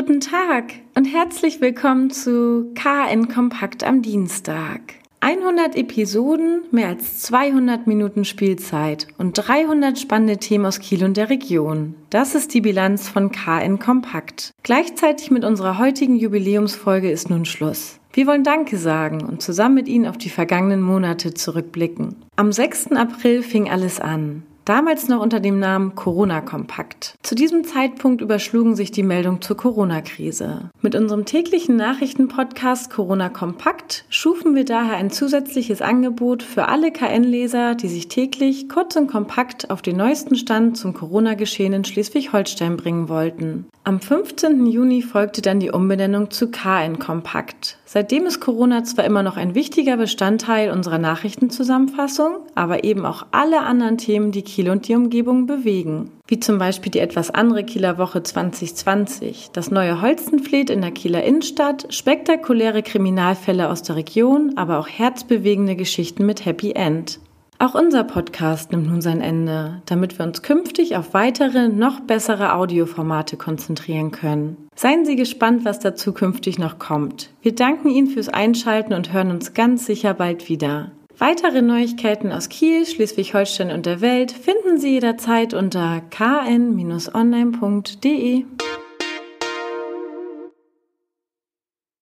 Guten Tag und herzlich willkommen zu KN Kompakt am Dienstag. 100 Episoden, mehr als 200 Minuten Spielzeit und 300 spannende Themen aus Kiel und der Region. Das ist die Bilanz von KN Kompakt. Gleichzeitig mit unserer heutigen Jubiläumsfolge ist nun Schluss. Wir wollen Danke sagen und zusammen mit Ihnen auf die vergangenen Monate zurückblicken. Am 6. April fing alles an damals noch unter dem Namen Corona-Kompakt. Zu diesem Zeitpunkt überschlugen sich die Meldungen zur Corona-Krise. Mit unserem täglichen Nachrichtenpodcast Corona Kompakt schufen wir daher ein zusätzliches Angebot für alle KN-Leser, die sich täglich kurz und kompakt auf den neuesten Stand zum Corona-Geschehen in Schleswig-Holstein bringen wollten. Am 15. Juni folgte dann die Umbenennung zu KN Kompakt. Seitdem ist Corona zwar immer noch ein wichtiger Bestandteil unserer Nachrichtenzusammenfassung, aber eben auch alle anderen Themen, die Kiel und die Umgebung bewegen. Wie zum Beispiel die etwas andere Kieler Woche 2020, das neue Holzenfleet in der Kieler Innenstadt, spektakuläre Kriminalfälle aus der Region, aber auch herzbewegende Geschichten mit Happy End. Auch unser Podcast nimmt nun sein Ende, damit wir uns künftig auf weitere, noch bessere Audioformate konzentrieren können. Seien Sie gespannt, was da zukünftig noch kommt. Wir danken Ihnen fürs Einschalten und hören uns ganz sicher bald wieder. Weitere Neuigkeiten aus Kiel, Schleswig-Holstein und der Welt finden Sie jederzeit unter kn-online.de.